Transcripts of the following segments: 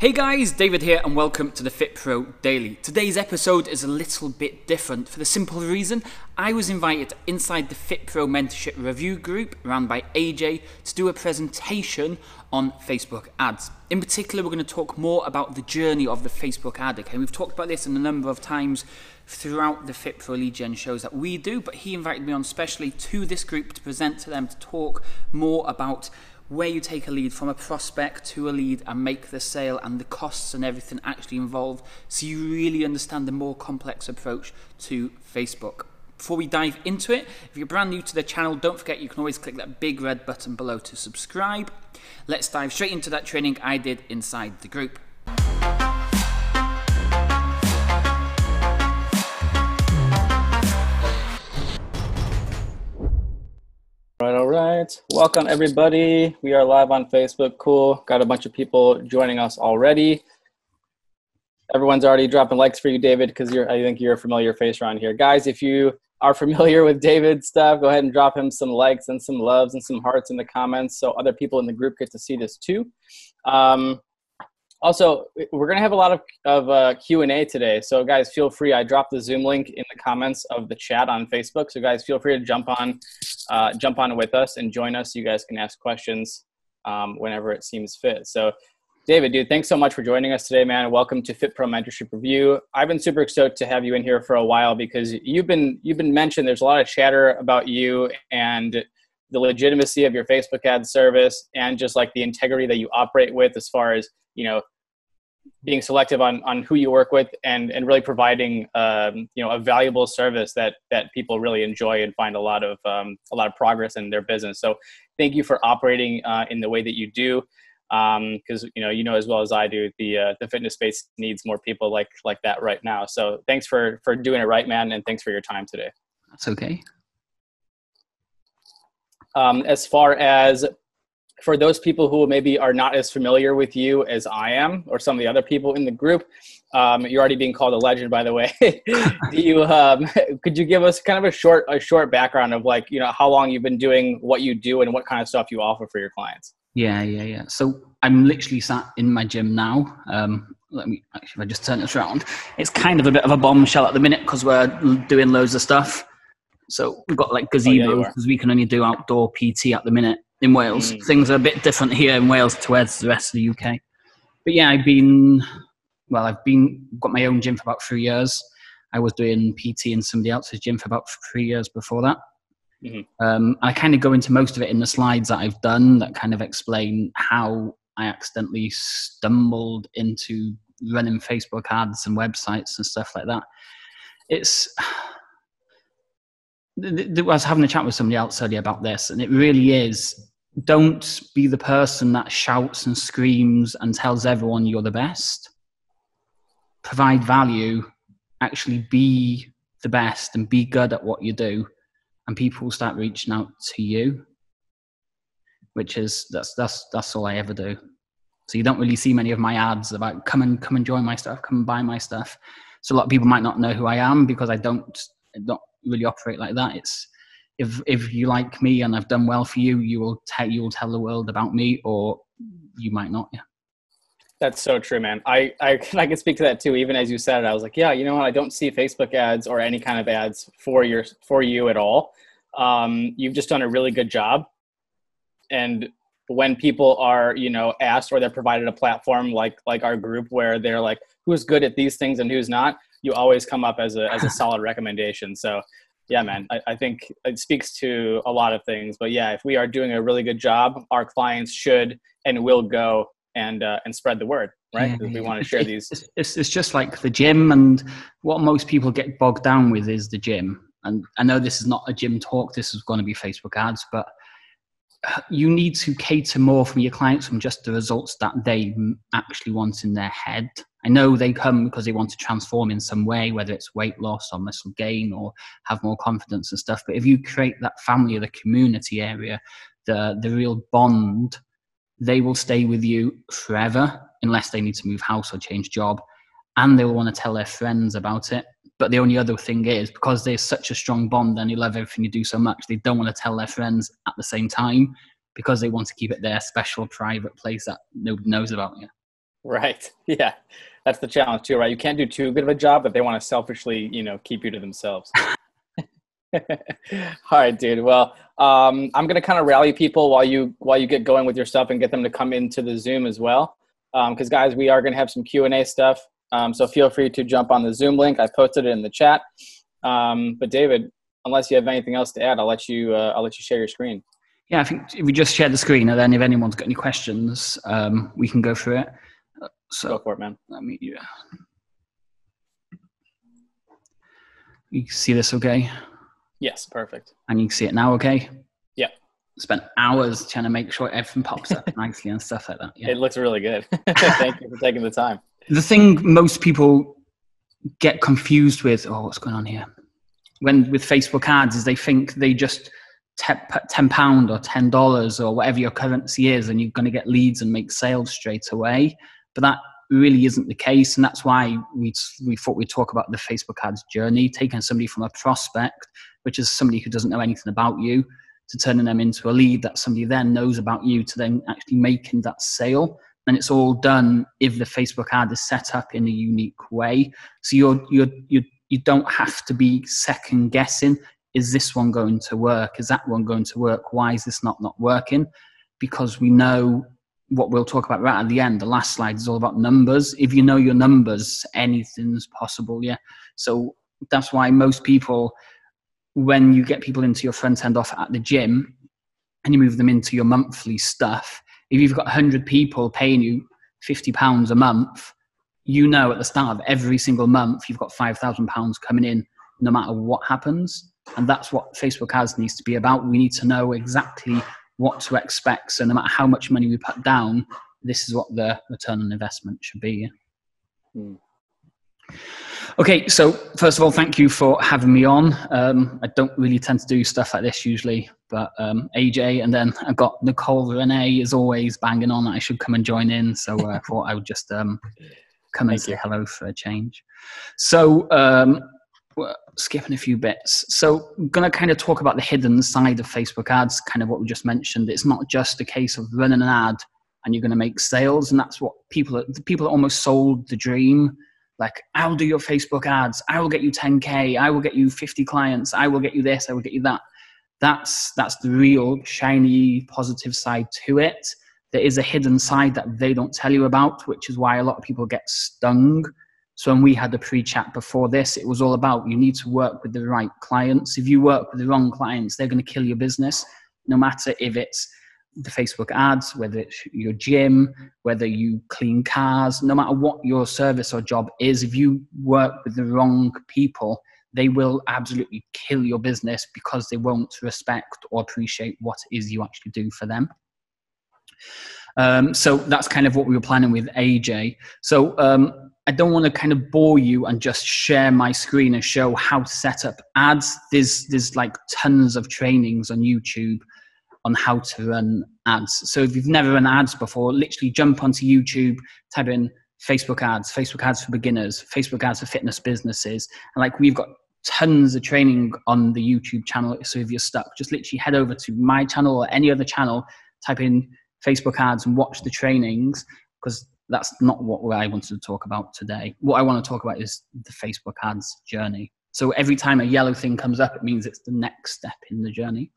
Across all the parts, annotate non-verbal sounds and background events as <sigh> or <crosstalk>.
Hey guys, David here, and welcome to the Fit Pro Daily. Today's episode is a little bit different for the simple reason I was invited inside the Fit Pro Mentorship Review Group run by AJ to do a presentation on Facebook ads. In particular, we're going to talk more about the journey of the Facebook ad. Okay, we've talked about this in a number of times throughout the Fit Pro Lead Gen shows that we do, but he invited me on specially to this group to present to them to talk more about where you take a lead from a prospect to a lead and make the sale and the costs and everything actually involved so you really understand the more complex approach to Facebook. Before we dive into it, if you're brand new to the channel, don't forget you can always click that big red button below to subscribe. Let's dive straight into that training I did inside the group. Right, all right. Welcome everybody. We are live on Facebook. Cool. Got a bunch of people joining us already. Everyone's already dropping likes for you, David, because you're I think you're a familiar face around here. Guys, if you are familiar with David's stuff, go ahead and drop him some likes and some loves and some hearts in the comments so other people in the group get to see this too. Um, also, we're going to have a lot of, of uh, Q&A today. So guys, feel free. I dropped the Zoom link in the comments of the chat on Facebook. So guys, feel free to jump on, uh, jump on with us and join us. You guys can ask questions um, whenever it seems fit. So David, dude, thanks so much for joining us today, man. Welcome to Fit Pro Mentorship Review. I've been super stoked to have you in here for a while because you've been you've been mentioned. There's a lot of chatter about you and the legitimacy of your Facebook ad service and just like the integrity that you operate with as far as you know being selective on on who you work with and and really providing um, you know a valuable service that that people really enjoy and find a lot of um, a lot of progress in their business. So thank you for operating uh, in the way that you do because um, you know you know as well as I do the uh, the fitness space needs more people like like that right now. So thanks for for doing it right man and thanks for your time today. That's okay. Um, as far as for those people who maybe are not as familiar with you as I am, or some of the other people in the group, um, you're already being called a legend, by the way. <laughs> Do you um, <laughs> could you give us kind of a short a short background of like you know how long you've been doing what you do and what kind of stuff you offer for your clients? Yeah, yeah, yeah. So I'm literally sat in my gym now. Um, let me actually, if I just turn this around, it's kind of a bit of a bombshell at the minute because we're doing loads of stuff. So we've got like gazebos because oh, yeah, we can only do outdoor PT at the minute in Wales. Mm. Things are a bit different here in Wales to where the rest of the UK. But yeah, I've been well. I've been got my own gym for about three years. I was doing PT in somebody else's gym for about three years before that. Mm-hmm. Um, I kind of go into most of it in the slides that I've done that kind of explain how I accidentally stumbled into running Facebook ads and websites and stuff like that. It's <sighs> I was having a chat with somebody else earlier about this, and it really is don't be the person that shouts and screams and tells everyone you're the best. Provide value, actually be the best and be good at what you do, and people will start reaching out to you. Which is that's that's that's all I ever do. So you don't really see many of my ads about come and come and join my stuff, come and buy my stuff. So a lot of people might not know who I am because I don't don't really operate like that. It's if if you like me and I've done well for you, you will tell you will tell the world about me, or you might not. Yeah. That's so true, man. I, I <laughs> I can speak to that too. Even as you said it, I was like, yeah, you know what? I don't see Facebook ads or any kind of ads for your for you at all. Um, you've just done a really good job. And when people are, you know, asked or they're provided a platform like like our group where they're like, who's good at these things and who's not, you always come up as a as a <laughs> solid recommendation. So yeah, man, I, I, think it speaks to a lot of things. But yeah, if we are doing a really good job, our clients should and will go and uh, and spread the word, right? Yeah, we want to share these. It's, it's, it's just like the gym, and what most people get bogged down with is the gym. And I know this is not a gym talk. This is going to be Facebook ads, but you need to cater more from your clients from just the results that they actually want in their head. I know they come because they want to transform in some way, whether it's weight loss or muscle gain or have more confidence and stuff. But if you create that family or the community area, the the real bond, they will stay with you forever unless they need to move house or change job, and they will want to tell their friends about it. But the only other thing is because there's such a strong bond and you love everything you do so much, they don't want to tell their friends at the same time because they want to keep it their special private place that nobody knows about you. Right. <laughs> Yeah. That's the challenge too, right? You can't do too good of a job, but they want to selfishly, you know, keep you to themselves. <laughs> <laughs> All right, dude. Well, um, I'm gonna kind of rally people while you while you get going with your stuff and get them to come into the Zoom as well. Because um, guys, we are gonna have some Q and A stuff. Um, so feel free to jump on the Zoom link. I posted it in the chat. Um, but David, unless you have anything else to add, I'll let you uh, I'll let you share your screen. Yeah, I think if we just share the screen, and then if anyone's got any questions, um, we can go through it. So go for it, man. Let me. Yeah. You see this okay? Yes, perfect. And you can see it now, okay? Yeah. Spent hours trying to make sure everything pops up <laughs> nicely and stuff like that. Yeah. It looks really good. <laughs> Thank you for taking the time. The thing most people get confused with, oh, what's going on here? When with Facebook ads is they think they just ten pound or ten dollars or whatever your currency is, and you're going to get leads and make sales straight away. But that really isn't the case, and that's why we we thought we'd talk about the Facebook ads journey, taking somebody from a prospect, which is somebody who doesn't know anything about you, to turning them into a lead that somebody then knows about you, to then actually making that sale. And it's all done if the Facebook ad is set up in a unique way. So you're you're you you don't have to be second guessing. Is this one going to work? Is that one going to work? Why is this not not working? Because we know what we'll talk about right at the end. The last slide is all about numbers. If you know your numbers, anything's possible. Yeah. So that's why most people, when you get people into your front end offer at the gym and you move them into your monthly stuff, if you've got 100 people paying you 50 pounds a month, you know at the start of every single month you've got 5,000 pounds coming in no matter what happens. And that's what Facebook ads needs to be about. We need to know exactly what to expect. So no matter how much money we put down, this is what the return on investment should be. Hmm. Okay, so first of all, thank you for having me on. Um, I don't really tend to do stuff like this usually, but um, AJ and then I've got Nicole Renee is always banging on that I should come and join in. So uh, I <laughs> thought I would just um, come and say hello for a change. So um, skipping a few bits. So I'm going to kind of talk about the hidden side of Facebook ads, kind of what we just mentioned. It's not just a case of running an ad and you're going to make sales. And that's what people, the people that almost sold the dream. Like, I'll do your Facebook ads. I will get you 10K. I will get you 50 clients. I will get you this. I will get you that. That's, that's the real shiny positive side to it. There is a hidden side that they don't tell you about, which is why a lot of people get stung so when we had the pre-chat before this, it was all about you need to work with the right clients. If you work with the wrong clients, they're going to kill your business, no matter if it's the Facebook ads, whether it's your gym, whether you clean cars, no matter what your service or job is, if you work with the wrong people, they will absolutely kill your business because they won't respect or appreciate what it is you actually do for them. Um, so that's kind of what we were planning with AJ. So um, I don't want to kind of bore you and just share my screen and show how to set up ads. There's there's like tons of trainings on YouTube on how to run ads. So if you've never run ads before, literally jump onto YouTube, type in Facebook ads, Facebook ads for beginners, Facebook ads for fitness businesses. And like we've got tons of training on the YouTube channel. So if you're stuck, just literally head over to my channel or any other channel, type in Facebook ads and watch the trainings because that's not what I wanted to talk about today. What I want to talk about is the Facebook ads journey. So every time a yellow thing comes up, it means it's the next step in the journey.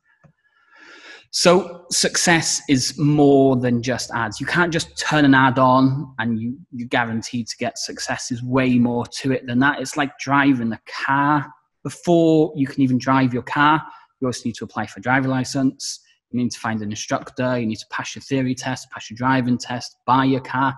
So success is more than just ads. You can't just turn an ad on and you you guaranteed to get success. Is way more to it than that. It's like driving a car. Before you can even drive your car, you also need to apply for a driver license. You need to find an instructor. You need to pass your theory test, pass your driving test, buy your car,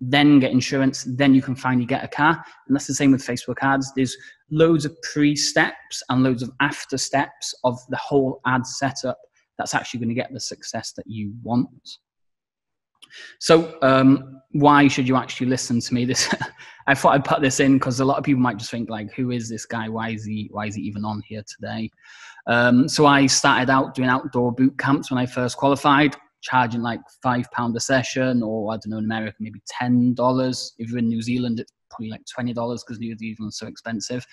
then get insurance, then you can finally get a car. And that's the same with Facebook ads. There's loads of pre steps and loads of after steps of the whole ad setup that's actually going to get the success that you want. So, um, why should you actually listen to me? This, <laughs> I thought I'd put this in because a lot of people might just think like, "Who is this guy? Why is he? Why is he even on here today?" Um, so, I started out doing outdoor boot camps when I first qualified charging like five pound a session, or I don't know in America maybe ten dollars. If you're in New Zealand, it's probably like twenty dollars because New Zealand's so expensive.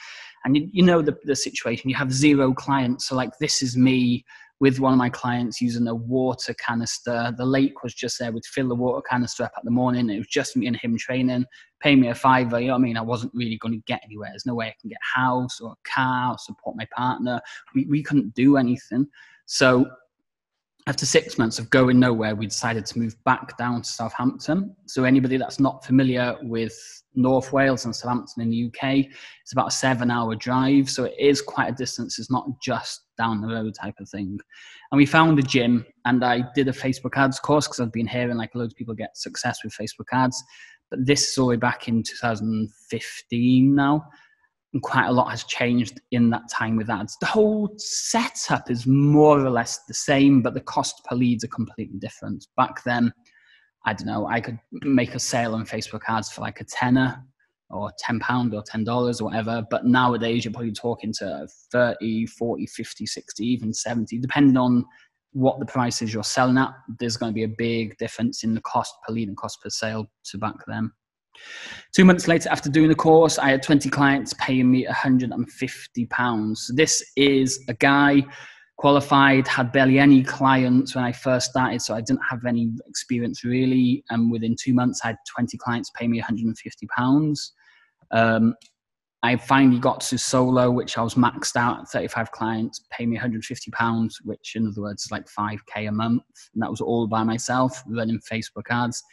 And you, you know the the situation. You have zero clients, so like this is me with one of my clients using a water canister. The lake was just there. We'd fill the water canister up at the morning. It was just me and him training, pay me a fiver. You know what I mean? I wasn't really going to get anywhere. There's no way I can get a house or a car or support my partner. We, we couldn't do anything. So after six months of going nowhere, we decided to move back down to Southampton. So anybody that's not familiar with North Wales and Southampton in the UK, it's about a seven-hour drive. So it is quite a distance. It's not just down the road type of thing. And we found a gym, and I did a Facebook ads course because I've been hearing like loads of people get success with Facebook ads. But this is all the way back in 2015 now and quite a lot has changed in that time with ads. The whole setup is more or less the same, but the cost per leads are completely different. Back then, I don't know, I could make a sale on Facebook ads for like a tenner or 10 pound or 10 dollars or whatever but nowadays you're probably talking to 30 40 50 60 even 70 depending on what the price is you're selling at there's going to be a big difference in the cost per lead and cost per sale to back them Two months later, after doing the course, I had 20 clients paying me £150. this is a guy qualified, had barely any clients when I first started, so I didn't have any experience really. And within two months, I had 20 clients pay me £150. Um, I finally got to solo, which I was maxed out at 35 clients, pay me £150, which in other words, is like 5k a month. And that was all by myself, running Facebook ads.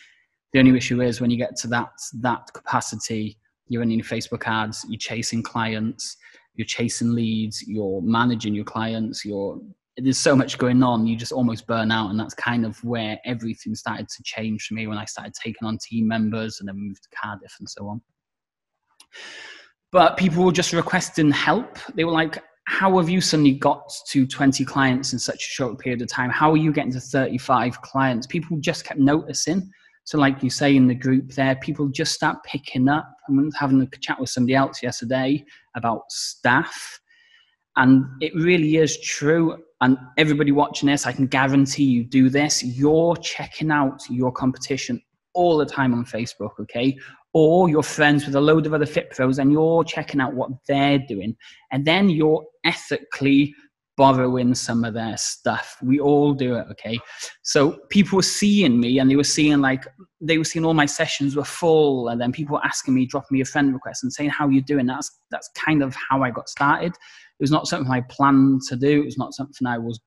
The only issue is when you get to that that capacity, you're running Facebook ads, you're chasing clients, you're chasing leads, you're managing your clients, you're there's so much going on, you just almost burn out. And that's kind of where everything started to change for me when I started taking on team members and then moved to Cardiff and so on. But people were just requesting help. They were like, How have you suddenly got to 20 clients in such a short period of time? How are you getting to 35 clients? People just kept noticing so, like you say in the group there, people just start picking up. I was having a chat with somebody else yesterday about staff, and it really is true. And everybody watching this, I can guarantee you do this. You're checking out your competition all the time on Facebook, okay? Or you're friends with a load of other fit pros and you're checking out what they're doing. And then you're ethically borrowing some of their stuff. We all do it, okay? So people were seeing me and they were seeing like they were seeing all my sessions were full and then people were asking me, dropping me a friend request and saying, How you doing? That's that's kind of how I got started. It was not something I planned to do. It was not something I was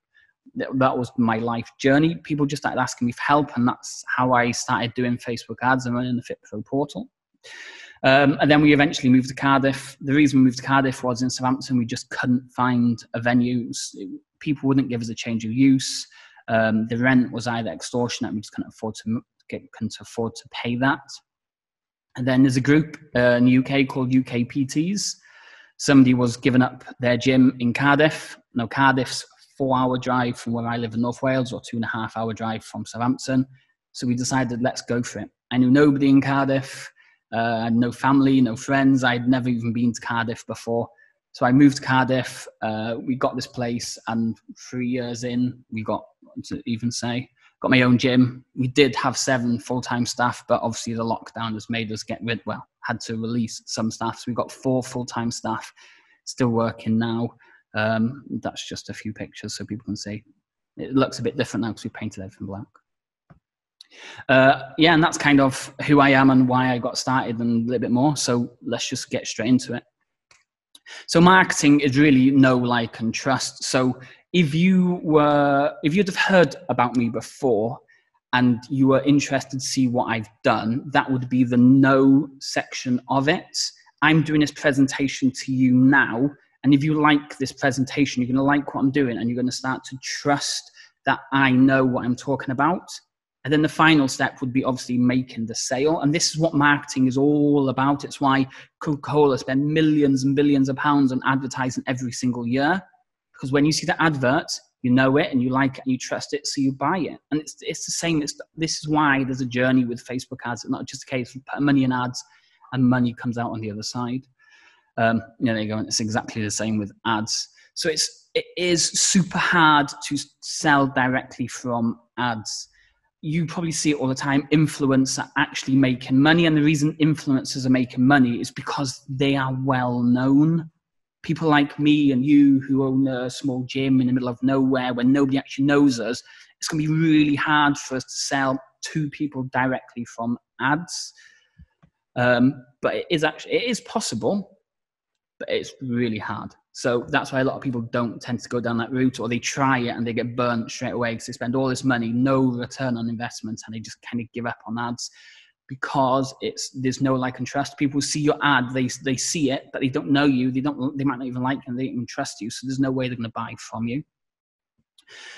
that was my life journey. People just started asking me for help, and that's how I started doing Facebook ads and running the Fit Pro portal. Um, and then we eventually moved to Cardiff. The reason we moved to Cardiff was in Southampton, we just couldn't find a venue. People wouldn't give us a change of use. Um, the rent was either extortionate, we just couldn't afford to get, couldn't afford to pay that. And then there's a group uh, in the UK called UK PTs. Somebody was giving up their gym in Cardiff. Now Cardiff's four-hour drive from where I live in North Wales, or two and a half hour drive from Southampton. So we decided, let's go for it. I knew nobody in Cardiff. Uh, I had no family, no friends. I'd never even been to Cardiff before. So I moved to Cardiff. Uh, we got this place, and three years in, we got to even say got my own gym. We did have seven full time staff, but obviously the lockdown has made us get rid. Well, had to release some staff. So we've got four full time staff still working now. Um, that's just a few pictures so people can see. It looks a bit different now because we painted everything black. Uh, yeah, and that's kind of who I am and why I got started and a little bit more. So let's just get straight into it. So marketing is really know, like, and trust. So if you were, if you'd have heard about me before and you were interested to see what I've done, that would be the know section of it. I'm doing this presentation to you now. And if you like this presentation, you're going to like what I'm doing and you're going to start to trust that I know what I'm talking about. And then the final step would be obviously making the sale. And this is what marketing is all about. It's why Coca Cola spend millions and billions of pounds on advertising every single year. Because when you see the advert, you know it and you like it and you trust it, so you buy it. And it's, it's the same. It's, this is why there's a journey with Facebook ads. It's not just a case of putting money in ads and money comes out on the other side. Um, you know, there you go. It's exactly the same with ads. So it's, it is super hard to sell directly from ads you probably see it all the time influencers actually making money and the reason influencers are making money is because they are well known people like me and you who own a small gym in the middle of nowhere where nobody actually knows us, it's going to be really hard for us to sell to people directly from ads. Um, but it is actually it is possible, but it's really hard. So that's why a lot of people don't tend to go down that route, or they try it and they get burnt straight away because they spend all this money, no return on investment, and they just kind of give up on ads because it's there's no like and trust. People see your ad, they they see it, but they don't know you. They don't. They might not even like you. And they don't even trust you. So there's no way they're going to buy from you.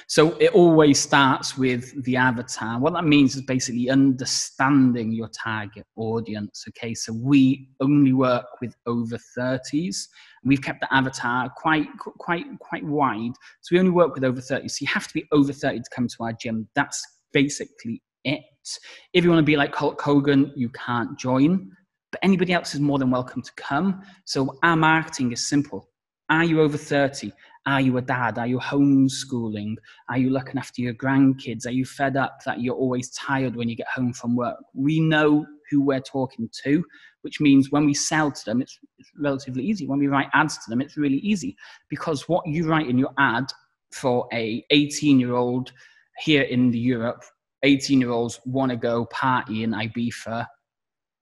So it always starts with the avatar. What that means is basically understanding your target audience. Okay, so we only work with over 30s. We've kept the avatar quite, quite, quite wide. So we only work with over 30. So you have to be over 30 to come to our gym. That's basically it. If you want to be like Hulk Hogan, you can't join. But anybody else is more than welcome to come. So our marketing is simple. Are you over 30? Are you a dad? Are you homeschooling? Are you looking after your grandkids? Are you fed up that you're always tired when you get home from work? We know who we're talking to, which means when we sell to them, it's, it's relatively easy. When we write ads to them, it's really easy because what you write in your ad for a 18 year old here in the Europe, 18 year olds want to go party in Ibiza,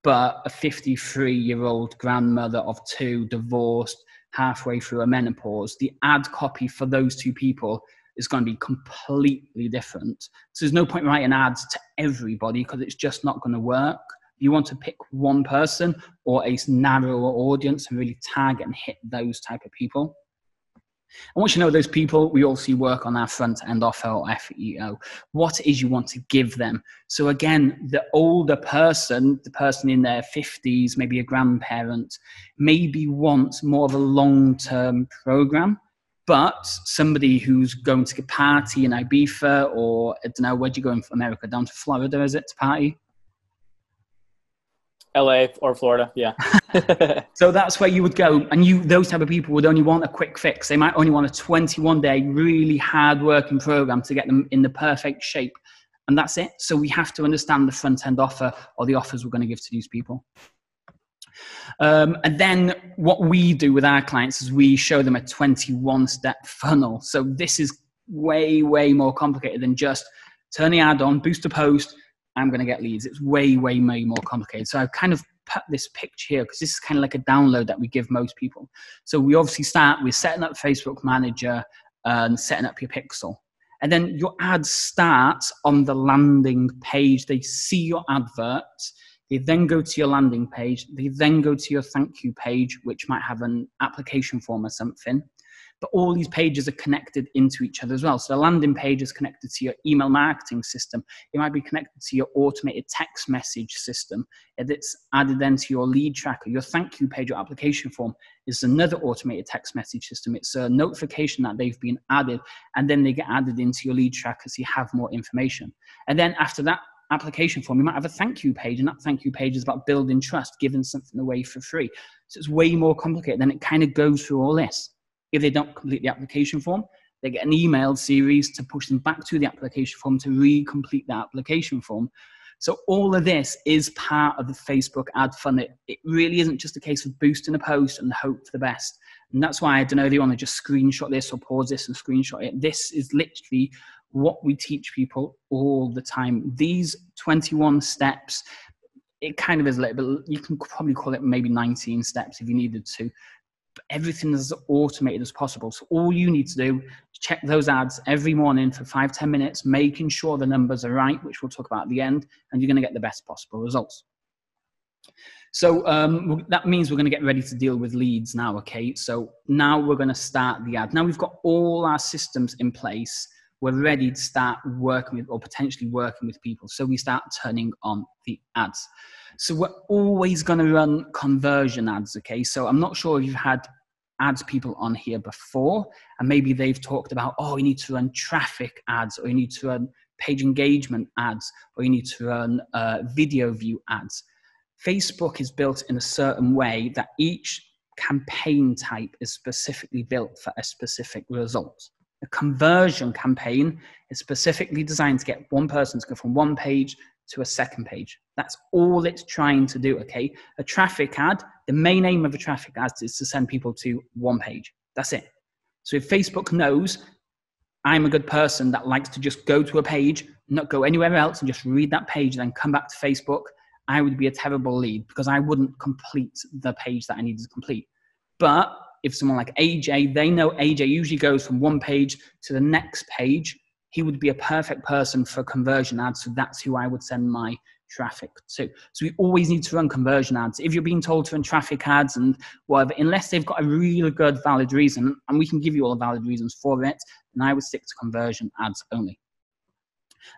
but a 53 year old grandmother of two, divorced, halfway through a menopause, the ad copy for those two people is going to be completely different. So there's no point writing ads to everybody because it's just not going to work. You want to pick one person or a narrower audience and really tag and hit those type of people. And once you know those people, we also work on our front end offer or FEO. What is you want to give them. So again, the older person, the person in their 50s, maybe a grandparent, maybe wants more of a long-term program. But somebody who's going to a party in Ibiza or I don't know, where'd you go in America? Down to Florida, is it to party? LA or Florida, yeah. <laughs> so that's where you would go, and you those type of people would only want a quick fix. They might only want a 21 day, really hard working program to get them in the perfect shape, and that's it. So we have to understand the front end offer or the offers we're going to give to these people. Um, and then what we do with our clients is we show them a 21 step funnel. So this is way, way more complicated than just turn the ad on, boost a post, I'm going to get leads. It's way, way, way more complicated. So I've kind of put this picture here because this is kind of like a download that we give most people. So we obviously start with setting up Facebook Manager and setting up your pixel. And then your ad starts on the landing page. They see your advert. They then go to your landing page. They then go to your thank you page, which might have an application form or something but all these pages are connected into each other as well. So the landing page is connected to your email marketing system. It might be connected to your automated text message system. It's added then to your lead tracker. Your thank you page or application form is another automated text message system. It's a notification that they've been added, and then they get added into your lead tracker so you have more information. And then after that, application form, you might have a thank you page, and that thank you page is about building trust, giving something away for free. So it's way more complicated. Then it kind of goes through all this. If they don't complete the application form, they get an email series to push them back to the application form to re-complete the application form. So all of this is part of the Facebook ad fund. It, it really isn't just a case of boosting a post and hope for the best. And that's why I don't know if you want to just screenshot this or pause this and screenshot it. This is literally what we teach people all the time. These 21 steps, it kind of is a little bit, you can probably call it maybe 19 steps if you needed to everything as automated as possible. So all you need to do is check those ads every morning for five ten minutes, making sure the numbers are right, which we'll talk about at the end, and you're going to get the best possible results. So um, that means we're going to get ready to deal with leads now, okay? So now we're going to start the ad. Now we've got all our systems in place. We're ready to start working with or potentially working with people. So we start turning on the ads. So we're always going to run conversion ads, okay? So I'm not sure if you've had ads people on here before, and maybe they've talked about, oh, you need to run traffic ads, or you need to run page engagement ads, or you need to run uh, video view ads. Facebook is built in a certain way that each campaign type is specifically built for a specific result. A conversion campaign is specifically designed to get one person to go from one page to a second page. That's all it's trying to do, okay? A traffic ad, the main aim of a traffic ad is to send people to one page. That's it. So if Facebook knows I'm a good person that likes to just go to a page, not go anywhere else and just read that page and then come back to Facebook, I would be a terrible lead because I wouldn't complete the page that I needed to complete. But if someone like AJ, they know AJ usually goes from one page to the next page, he would be a perfect person for conversion ads. So that's who I would send my traffic to. So we always need to run conversion ads. If you're being told to run traffic ads and whatever, unless they've got a really good valid reason, and we can give you all the valid reasons for it, then I would stick to conversion ads only.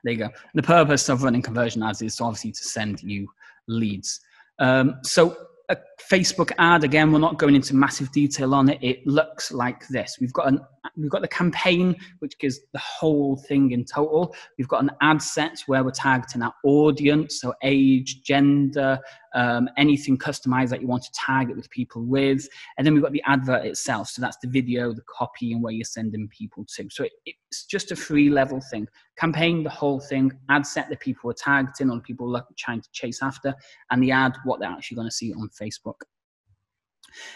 There you go. The purpose of running conversion ads is obviously to send you leads. Um, so a Facebook ad, again, we're not going into massive detail on it. It looks like this. We've got an we've got the campaign, which gives the whole thing in total. We've got an ad set where we're targeting our audience, so age, gender, um, anything customized that you want to target with people with. And then we've got the advert itself. So that's the video, the copy, and where you're sending people to. So it, it's just a free level thing. Campaign, the whole thing, ad set the people are targeting or the people are trying to chase after, and the ad, what they're actually going to see on Facebook.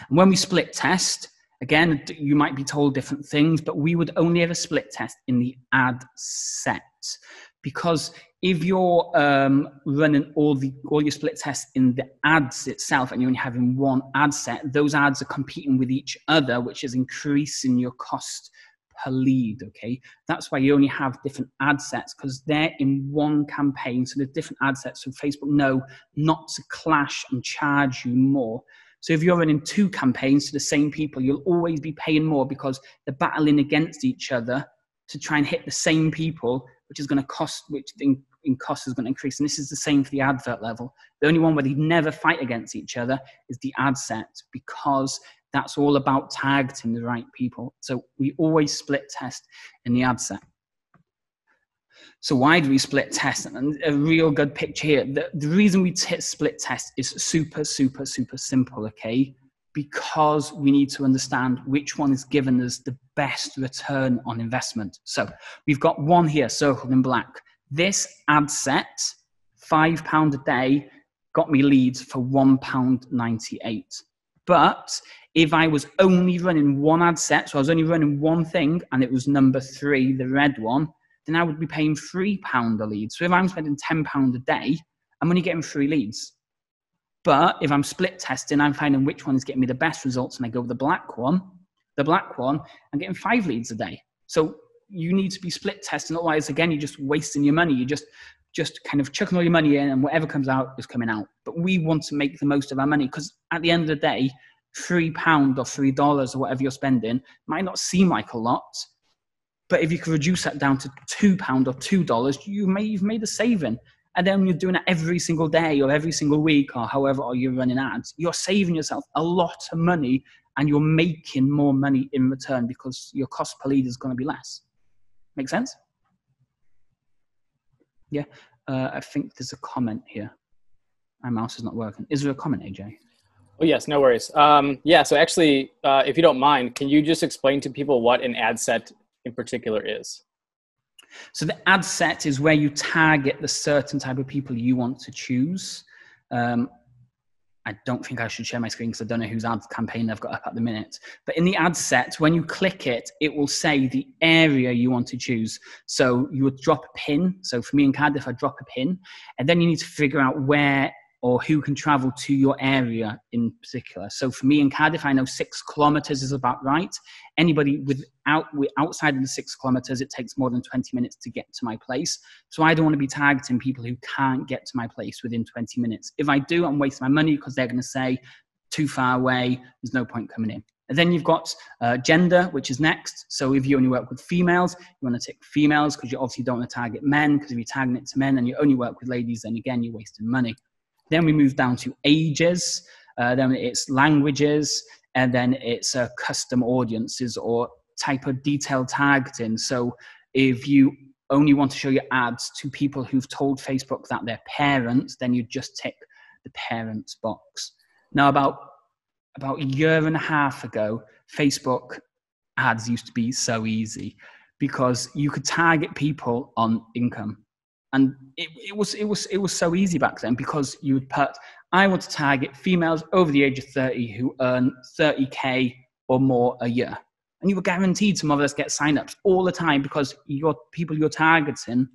And when we split test, again, you might be told different things, but we would only ever split test in the ad set because if you're um, running all the all your split tests in the ads itself and you're only having one ad set, those ads are competing with each other, which is increasing your cost per lead. Okay, that's why you only have different ad sets because they're in one campaign. So there's different ad sets. So Facebook know not to clash and charge you more. So if you're running two campaigns to the same people, you'll always be paying more because they're battling against each other to try and hit the same people, which is going to cost, which in, in cost is going to increase. And this is the same for the advert level. The only one where they never fight against each other is the ad set because that's all about targeting the right people. So we always split test in the ad set. So why do we split test? And a real good picture here. The, the reason we t- split test is super, super, super simple, okay? because we need to understand which one is given us the best return on investment. So we've got one here circled in black. This ad set, five pound a day, got me leads for one pound ninety-eight. But if I was only running one ad set, so I was only running one thing, and it was number three, the red one, then I would be paying three pound a lead. So if I'm spending ten pound a day, I'm only getting three leads. But if I'm split testing, I'm finding which one is getting me the best results, and I go with the black one. The black one, I'm getting five leads a day. So you need to be split testing. Otherwise, again, you're just wasting your money. You're just just kind of chucking all your money in, and whatever comes out is coming out. But we want to make the most of our money because at the end of the day, three pound or three dollars or whatever you're spending might not seem like a lot, but if you can reduce that down to two pound or two dollars, you may you've made a saving and then you're doing it every single day or every single week or however or you're running ads, you're saving yourself a lot of money and you're making more money in return because your cost per lead is going to be less. Make sense? Yeah, uh, I think there's a comment here. My mouse is not working. Is there a comment, AJ? Oh yes, no worries. Um, yeah, so actually, uh, if you don't mind, can you just explain to people what an ad set in particular is? So the ad set is where you target the certain type of people you want to choose. Um, I don't think I should share my screen because I don't know whose ad campaign I've got up at the minute. But in the ad set, when you click it, it will say the area you want to choose. So you would drop a pin. So for me in Cardiff, I drop a pin, and then you need to figure out where or who can travel to your area in particular. So for me in Cardiff, I know six kilometers is about right. Anybody without outside of the six kilometers, it takes more than 20 minutes to get to my place. So I don't want to be targeting people who can't get to my place within 20 minutes. If I do, I'm wasting my money because they're going to say too far away. There's no point coming in. And then you've got uh, gender, which is next. So if you only work with females, you want to tick females because you obviously don't want to target men because if you're targeting it to men and you only work with ladies, then again, you're wasting money. Then we move down to ages, uh, then it's languages, and then it's uh, custom audiences or type of detailed targeting. So if you only want to show your ads to people who've told Facebook that they're parents, then you just tick the parents box. Now, about about a year and a half ago, Facebook ads used to be so easy because you could target people on income And it, it was it was it was so easy back then because you would put I want to target females over the age of 30 who earn 30k or more a year. And you were guaranteed to more or less get signups all the time because your people you're targeting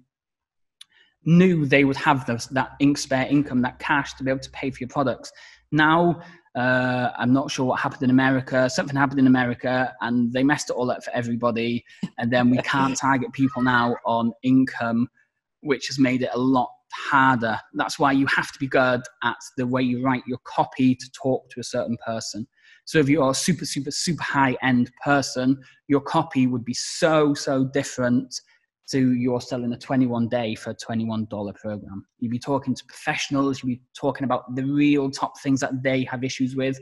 knew they would have those, that ink spare income, that cash to be able to pay for your products. Now, uh, I'm not sure what happened in America. Something happened in America and they messed it all up for everybody. And then we can't <laughs> target people now on income, which has made it a lot harder. That's why you have to be good at the way you write your copy to talk to a certain person. So if you're a super, super, super high end person, your copy would be so, so different to you're selling a 21 day for a $21 program. You'd be talking to professionals, you'd be talking about the real top things that they have issues with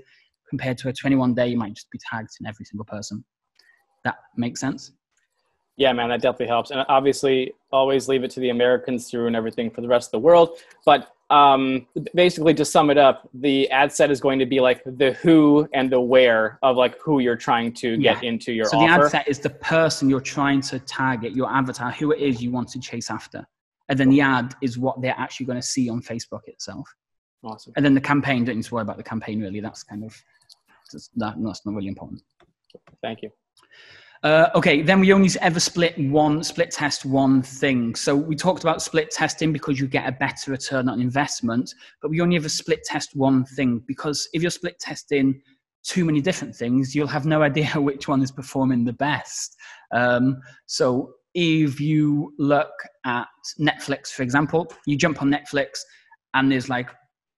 compared to a 21 day, you might just be tagged in every single person. That makes sense? Yeah, man, that definitely helps. And obviously, always leave it to the Americans to ruin everything for the rest of the world. But um, basically, to sum it up, the ad set is going to be like the who and the where of like who you're trying to get yeah. into your so offer. the ad set is the person you're trying to target, your avatar, who it is you want to chase after. And then the ad is what they're actually going to see on Facebook itself. Awesome. And then the campaign, don't need to worry about the campaign really. That's kind of, that, that's not really important. Thank you. Uh, okay, then we only ever split one, split test one thing. So we talked about split testing because you get a better return on investment, but we only ever split test one thing because if you're split testing too many different things, you'll have no <laughs> idea which one is performing the best. Um, so if you look at Netflix, for example, you jump on Netflix and there's like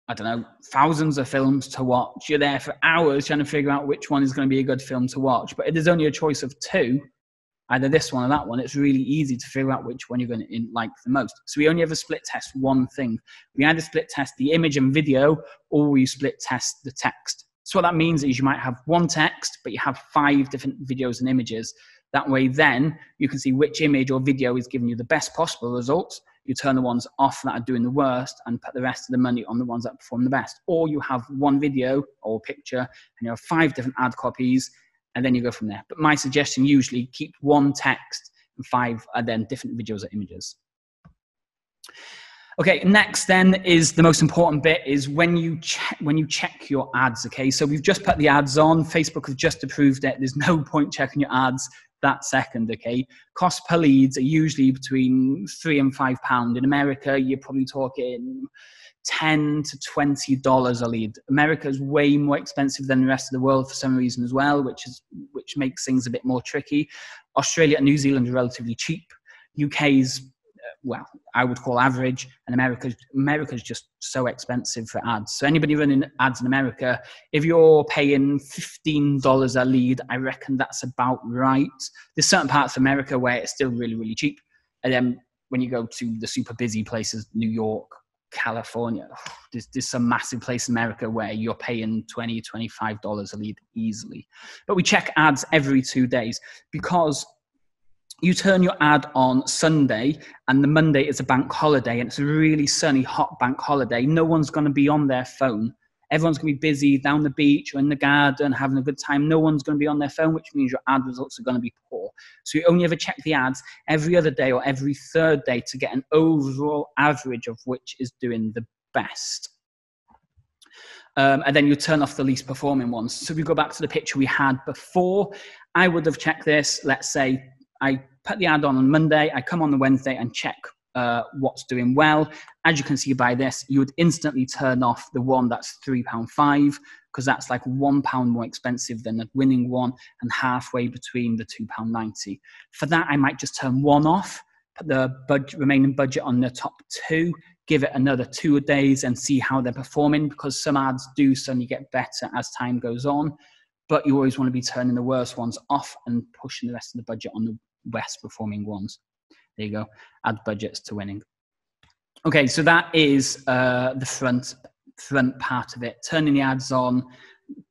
I don't know, thousands of films to watch. You're there for hours trying to figure out which one is going to be a good film to watch. But if there's only a choice of two, either this one or that one, it's really easy to figure out which one you're going to like the most. So we only ever split test one thing. We either split test the image and video or we split test the text. So what that means is you might have one text, but you have five different videos and images. That way, then you can see which image or video is giving you the best possible results you turn the ones off that are doing the worst and put the rest of the money on the ones that perform the best. Or you have one video or picture and you have five different ad copies and then you go from there. But my suggestion usually keep one text and five are then different videos or images. Okay, next then is the most important bit is when you check when you check your ads. Okay, so we've just put the ads on. Facebook have just approved it. There's no <laughs> point checking your ads that second. Okay, cost per leads are usually between three and five pound. In America, you're probably talking ten to twenty dollars a lead. America is way more expensive than the rest of the world for some reason as well, which is which makes things a bit more tricky. Australia and New Zealand are relatively cheap. UK's well, I would call average, and America's America's just so expensive for ads. So anybody running ads in America, if you're paying fifteen dollars a lead, I reckon that's about right. There's certain parts of America where it's still really really cheap, and then when you go to the super busy places, New York, California, there's, there's some massive place in America where you're paying 20 $25 a lead easily. But we check ads every two days because you turn your ad on Sunday and the Monday is a bank holiday and it's a really sunny, hot bank holiday, no one's going to be on their phone. Everyone's going to be busy down the beach or in the garden having a good time. No one's going to be on their phone, which means your ad results are going to be poor. So you only ever check the ads every other day or every third day to get an overall average of which is doing the best. Um, and then you turn off the least performing ones. So we go back to the picture we had before, I would have checked this, let's say I put the ad on on Monday, I come on the Wednesday and check uh, what's doing well. As you can see by this, you would instantly turn off the one that's £3.5 because that's like £1 more expensive than the winning one and halfway between the £2.90. For that, I might just turn one off, put the budget, remaining budget on the top two, give it another two days and see how they're performing because some ads do suddenly get better as time goes on. But you always want to be turning the worst ones off and pushing the rest of the budget on the best performing ones. There you go. Add budgets to winning. Okay, so that is uh, the front front part of it. Turning the ads on,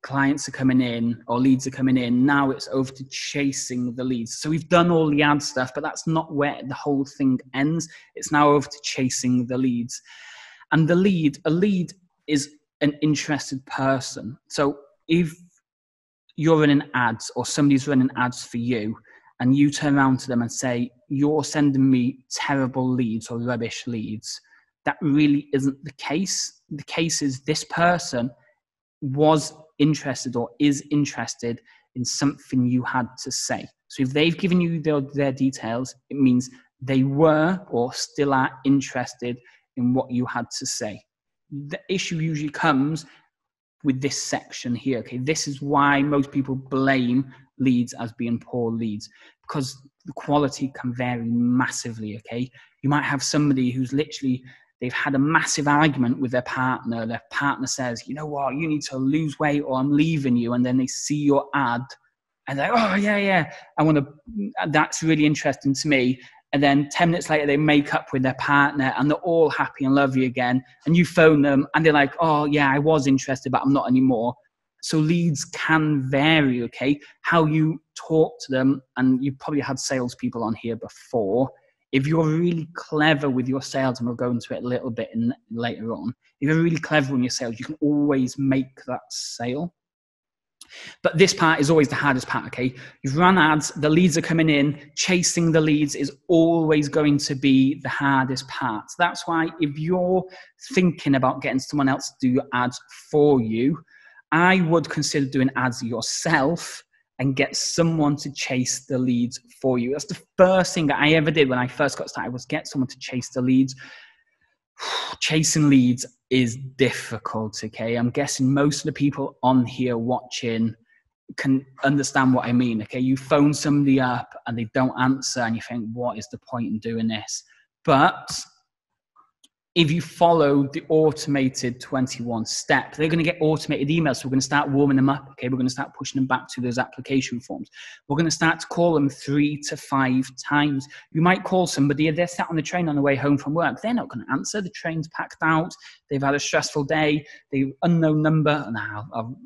clients are coming in or leads are coming in. Now it's over to chasing the leads. So we've done all the ad stuff, but that's not where the whole thing ends. It's now over to chasing the leads. And the lead, a lead is an interested person. So if you're running ads or somebody's running ads for you, and you turn around to them and say, You're sending me terrible leads or rubbish leads, that really isn't the case. The case is this person was interested or is interested in something you had to say. So if they've given you their, their details, it means they were or still are interested in what you had to say. The issue usually comes with this section here. Okay, this is why most people blame leads as being poor leads because the quality can vary massively. Okay, you might have somebody who's literally they've had a massive argument with their partner. Their partner says, "You know what? You need to lose weight, or I'm leaving you," and then they see your ad and they're like, "Oh yeah, yeah, I want to." That's really interesting to me and then 10 minutes later they make up with their partner and they're all happy and love you again and you phone them and they're like oh yeah i was interested but i'm not anymore so leads can vary okay how you talk to them and you've probably had salespeople on here before if you're really clever with your sales and we'll go into it a little bit in, later on if you're really clever in your sales you can always make that sale but this part is always the hardest part, okay? You've run ads, the leads are coming in, chasing the leads is always going to be the hardest part. That's why if you're thinking about getting someone else to do ads for you, I would consider doing ads yourself and get someone to chase the leads for you. That's the first thing that I ever did when I first got started was get someone to chase the leads. <sighs> Chasing leads is difficult. Okay, I'm guessing most of the people on here watching can understand what I mean. Okay, you phone somebody up and they don't answer, and you think, what is the point in doing this? But if you follow the automated 21 step, they're going to get automated emails. So we're going to start warming them up. Okay, we're going to start pushing them back to those application forms. We're going to start to call them three to five times. You might call somebody, they're sat on the train on the way home from work. They're not going to answer. The train's packed out. They've had a stressful day. The unknown number. Now I'll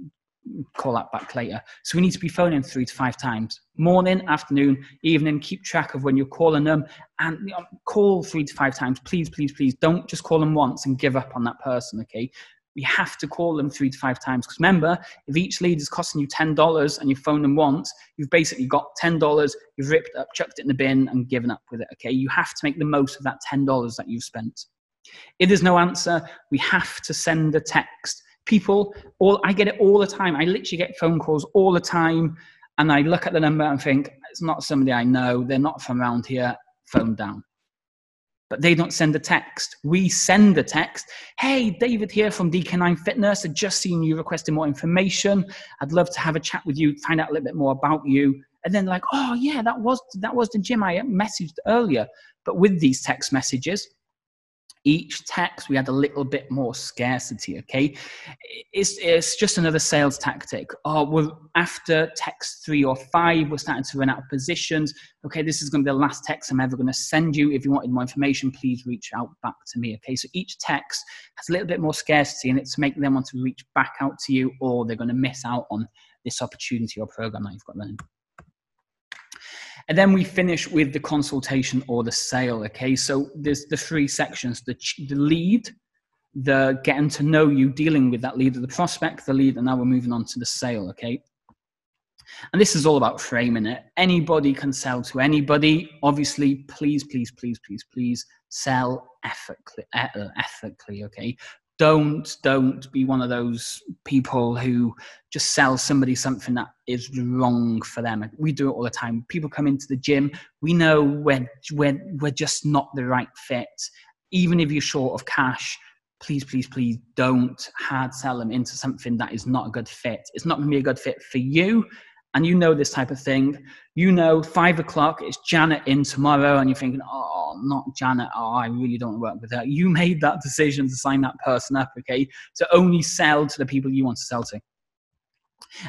call that back later. So we need to be phoning three to five times morning, afternoon, evening. Keep track of when you're calling them and call three to five times. Please, please, please don't just call them once and give up on that person, okay? We have to call them three to five times because remember, if each lead is costing you $10 and you phone them once, you've basically got $10, you've ripped up, chucked it in the bin, and given up with it, okay? You have to make the most of that $10 that you've spent. If there's no answer, we have to send a text people all i get it all the time. I literally get phone calls all the time and i look at the number and think it's not somebody i know. They're not from around here. Phone down. But they don't send a text. We send a text. Hey david here from dk9 fitness. I just seen you requesting more information. I'd love to have a chat with you find out a little bit more about you. And then like oh yeah that was that was the gym i messaged earlier but with these text messages each text we had a little bit more scarcity okay? It's, it's just another sales tactic. Oh we're after text three or five we're starting to run out of positions. Okay this is going to be the last text i'm ever going to send you. If you wanted more information please reach out back to me okay? So each text has a little bit more scarcity and it's making them want to reach back out to you or they're going to miss out on this opportunity or program that you've got running and then we finish with the consultation or the sale. Okay, so there's the three sections the, the lead, the getting to know you, dealing with that lead, the prospect, the lead, and now we're moving on to the sale. Okay. And this is all about framing it. Anybody can sell to anybody. Obviously, please, please, please, please, please sell ethically. Uh, ethically okay don't don't be one of those people who just sell somebody something that is wrong for them. We do it all the time. People come into the gym we know we're we're, we're just not the right fit. Even if you're short of cash please please please don't hard sell them into something that is not a good fit. It's not going to be a good fit for you and you know this type of thing, you know five o'clock, it's Janet in tomorrow, and you're thinking, oh, not Janet, oh, I really don't work with her. You made that decision to sign that person up, okay? So only sell to the people you want to sell to.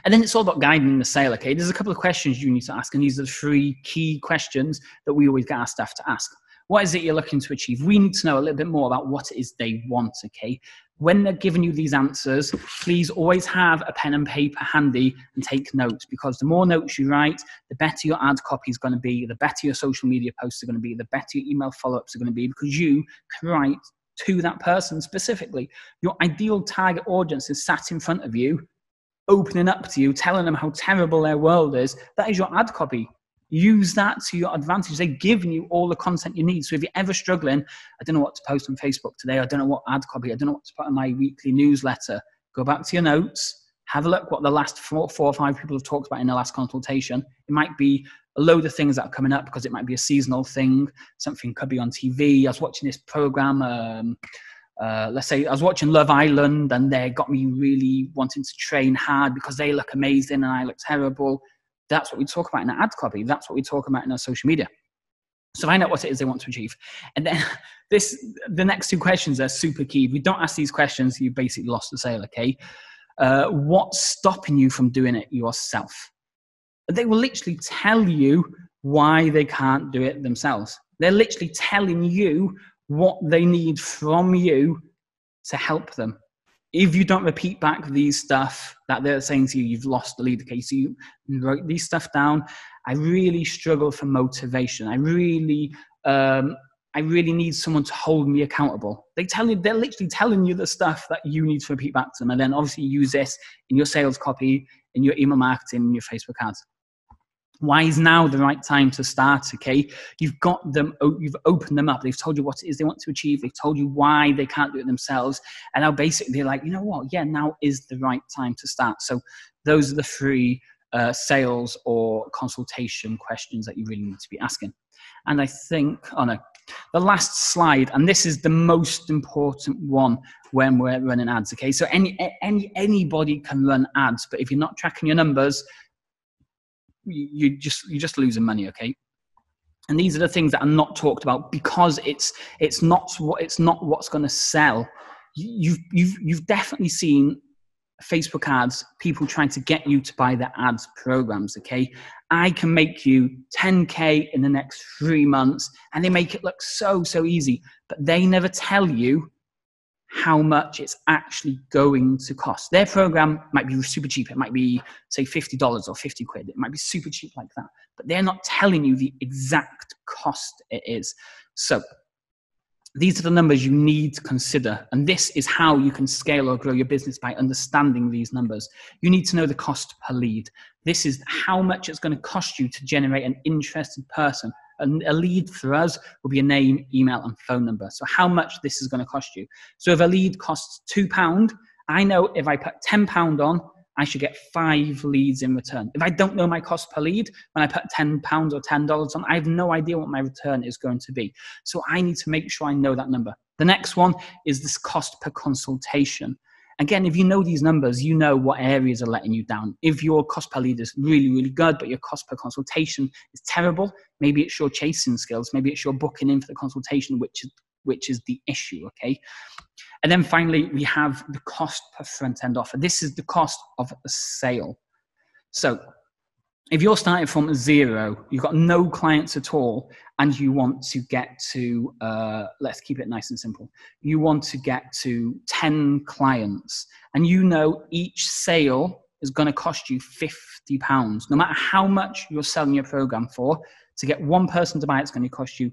And then it's all about guiding the sale, okay? There's a couple of questions you need to ask, and these are the three key questions that we always get our staff to ask. What is it you're looking to achieve? We need to know a little bit more about what it is they want, okay? when they're giving you these answers, please always have a pen and paper handy and take notes because the more notes you write, the better your ad copy is going to be, the better your social media posts are going to be, the better your email follow ups are going to be because you can write to that person specifically. Your ideal target audience is sat in front of you, opening up to you, telling them how terrible their world is. That is your ad copy. Use that to your advantage. They've given you all the content you need. So if you're ever struggling, I don't know what to post on Facebook today, I don't know what ad copy, I don't know what to put in my weekly newsletter, go back to your notes, have a look what the last four, four or five people have talked about in the last consultation. It might be a load of things that are coming up because it might be a seasonal thing. Something could be on TV. I was watching this program. Um, uh, let's say I was watching Love Island and they got me really wanting to train hard because they look amazing and I look terrible. That's what we talk about in an ad copy. That's what we talk about in our social media. So find out what it is they want to achieve. And then <laughs> this, the next two questions are super key. If you don't ask these questions, you basically lost the sale, okay? Uh, what's stopping you from doing it yourself? They will literally tell you why they can't do it themselves. They're literally telling you what they need from you to help them. If you don't repeat back these stuff that they're saying to you, you've lost the lead. Okay, so you wrote these stuff down. I really struggle for motivation. I really, um, I really need someone to hold me accountable. They tell you, they're literally telling you the stuff that you need to repeat back to them, and then obviously use this in your sales copy, in your email marketing, in your Facebook ads why is now the right time to start okay? You've got them you've opened them up. They've told you what it is they want to achieve. They've told you why they can't do it themselves. And now basically they're like you know what? Yeah now is the right time to start. So those are the three uh, sales or consultation questions that you really need to be asking. And i think oh no the last slide and this is the most important one when we're running ads okay? So any, any anybody can run ads but if you're not tracking your numbers you just you're just losing money okay? And these are the things that are not talked about because it's it's not what it's not what's going to sell you've you've you've definitely seen facebook ads people trying to get you to buy their ads programs okay? I can make you 10k in the next three months and they make it look so so easy but they never tell you how much it's actually going to cost. Their program might be super cheap. It might be, say, $50 or 50 quid. It might be super cheap like that. But they're not telling you the exact cost it is. So these are the numbers you need to consider. And this is how you can scale or grow your business by understanding these numbers. You need to know the cost per lead. This is how much it's going to cost you to generate an interested person and a lead for us will be a name, email, and phone number. So how much this is going to cost you. So if a lead costs two pound, I know if I put ten pound on, I should get five leads in return. If I don't know my cost per lead, when I put ten pounds or ten dollars on, I have no idea what my return is going to be. So I need to make sure I know that number. The next one is this cost per consultation. Again, if you know these numbers, you know what areas are letting you down. If your cost per lead is really, really good, but your cost per consultation is terrible, maybe it's your chasing skills, maybe it's your booking in for the consultation, which is which is the issue. Okay. And then finally, we have the cost per front end offer. This is the cost of a sale. So if you're starting from zero, you've got no clients at all, and you want to get to, uh, let's keep it nice and simple, you want to get to 10 clients, and you know each sale is going to cost you 50 pounds. No matter how much you're selling your program for, to get one person to buy it's going to cost you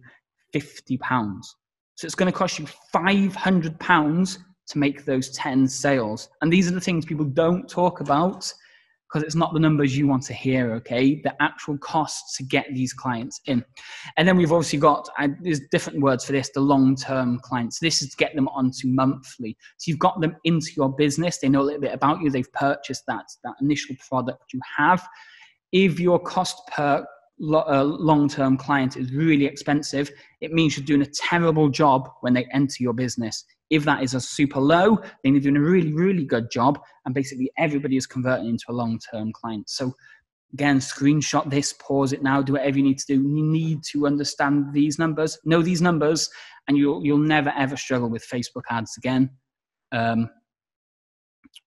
50 pounds. So it's going to cost you 500 pounds to make those 10 sales. And these are the things people don't talk about because it's not the numbers you want to hear, okay? The actual costs to get these clients in. And then we've obviously got, there's different words for this, the long term clients. This is to get them onto monthly. So you've got them into your business, they know a little bit about you, they've purchased that, that initial product you have. If your cost per uh, long term client is really expensive, it means you're doing a terrible job when they enter your business. If that is a super low, then you're doing a really, really good job. And basically, everybody is converting into a long term client. So, again, screenshot this, pause it now, do whatever you need to do. You need to understand these numbers, know these numbers, and you'll, you'll never ever struggle with Facebook ads again. Um,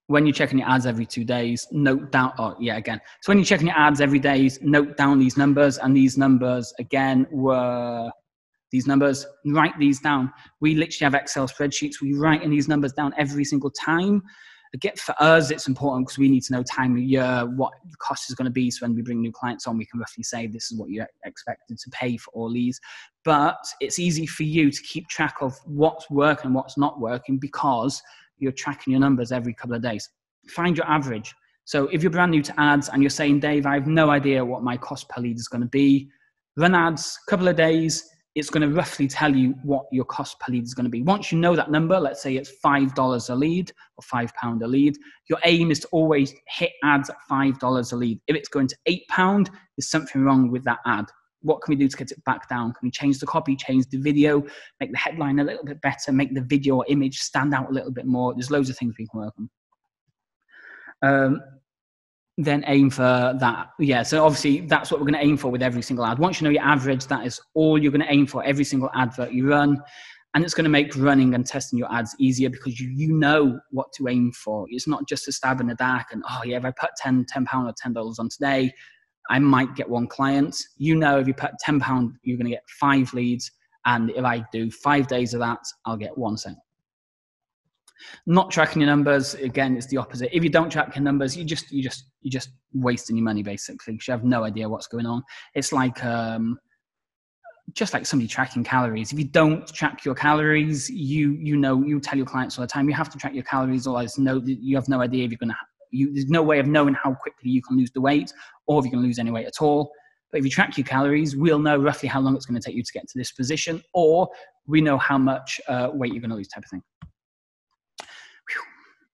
when you're checking your ads every two days, note down, oh, yeah, again. So when you're checking your ads every day, note down these numbers, and these numbers, again, were these numbers, write these down. We literally have Excel spreadsheets. We write in these numbers down every single time. Again, for us, it's important because we need to know time of year, what the cost is going to be. So when we bring new clients on, we can roughly say this is what you're expected to pay for all these. But it's easy for you to keep track of what's working and what's not working because you're tracking your numbers every couple of days. Find your average. So if you're brand new to ads and you're saying, Dave, I have no idea what my cost per lead is going to be, run ads, couple of days, it's going to roughly tell you what your cost per lead is going to be. Once you know that number, let's say it's $5 a lead or £5 a lead, your aim is to always hit ads at $5 a lead. If it's going to £8, there's something wrong with that ad. What can we do to get it back down? Can we change the copy, change the video, make the headline a little bit better, make the video or image stand out a little bit more? There's loads of things we can work on. Um, then aim for that. Yeah, so obviously that's what we're going to aim for with every single ad. Once you know your average, that is all you're going to aim for every single advert you run. And it's going to make running and testing your ads easier because you, you know what to aim for. It's not just a stab in the dark and, oh, yeah, if I put 10, 10 pound or $10 on today, I might get one client. You know, if you put £10, you're going to get five leads. And if I do five days of that, I'll get one cent. Not tracking your numbers, again, it's the opposite. If you don't track your numbers, you just you just you just wasting your money basically you have no idea what's going on. It's like um, just like somebody tracking calories. If you don't track your calories, you you know you tell your clients all the time you have to track your calories, otherwise no you have no idea if you're gonna. You, there's no way of knowing how quickly you can lose the weight or if you can lose any weight at all. But if you track your calories, we'll know roughly how long it's going to take you to get to this position, or we know how much uh, weight you're going to lose, type of thing.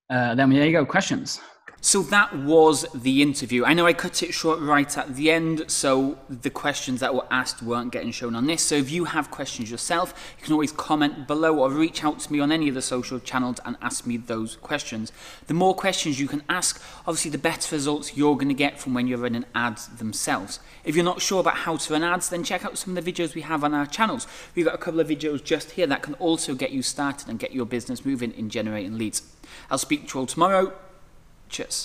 Uh, then there you go, questions. So that was the interview. I know I cut it short right at the end, so the questions that were asked weren't getting shown on this. So if you have questions yourself, you can always comment below or reach out to me on any of the social channels and ask me those questions. The more questions you can ask, obviously the better results you're going to get from when you're running ads themselves. If you're not sure about how to run ads, then check out some of the videos we have on our channels. We've got a couple of videos just here that can also get you started and get your business moving in generating leads. I'll speak to you all tomorrow. Cheers.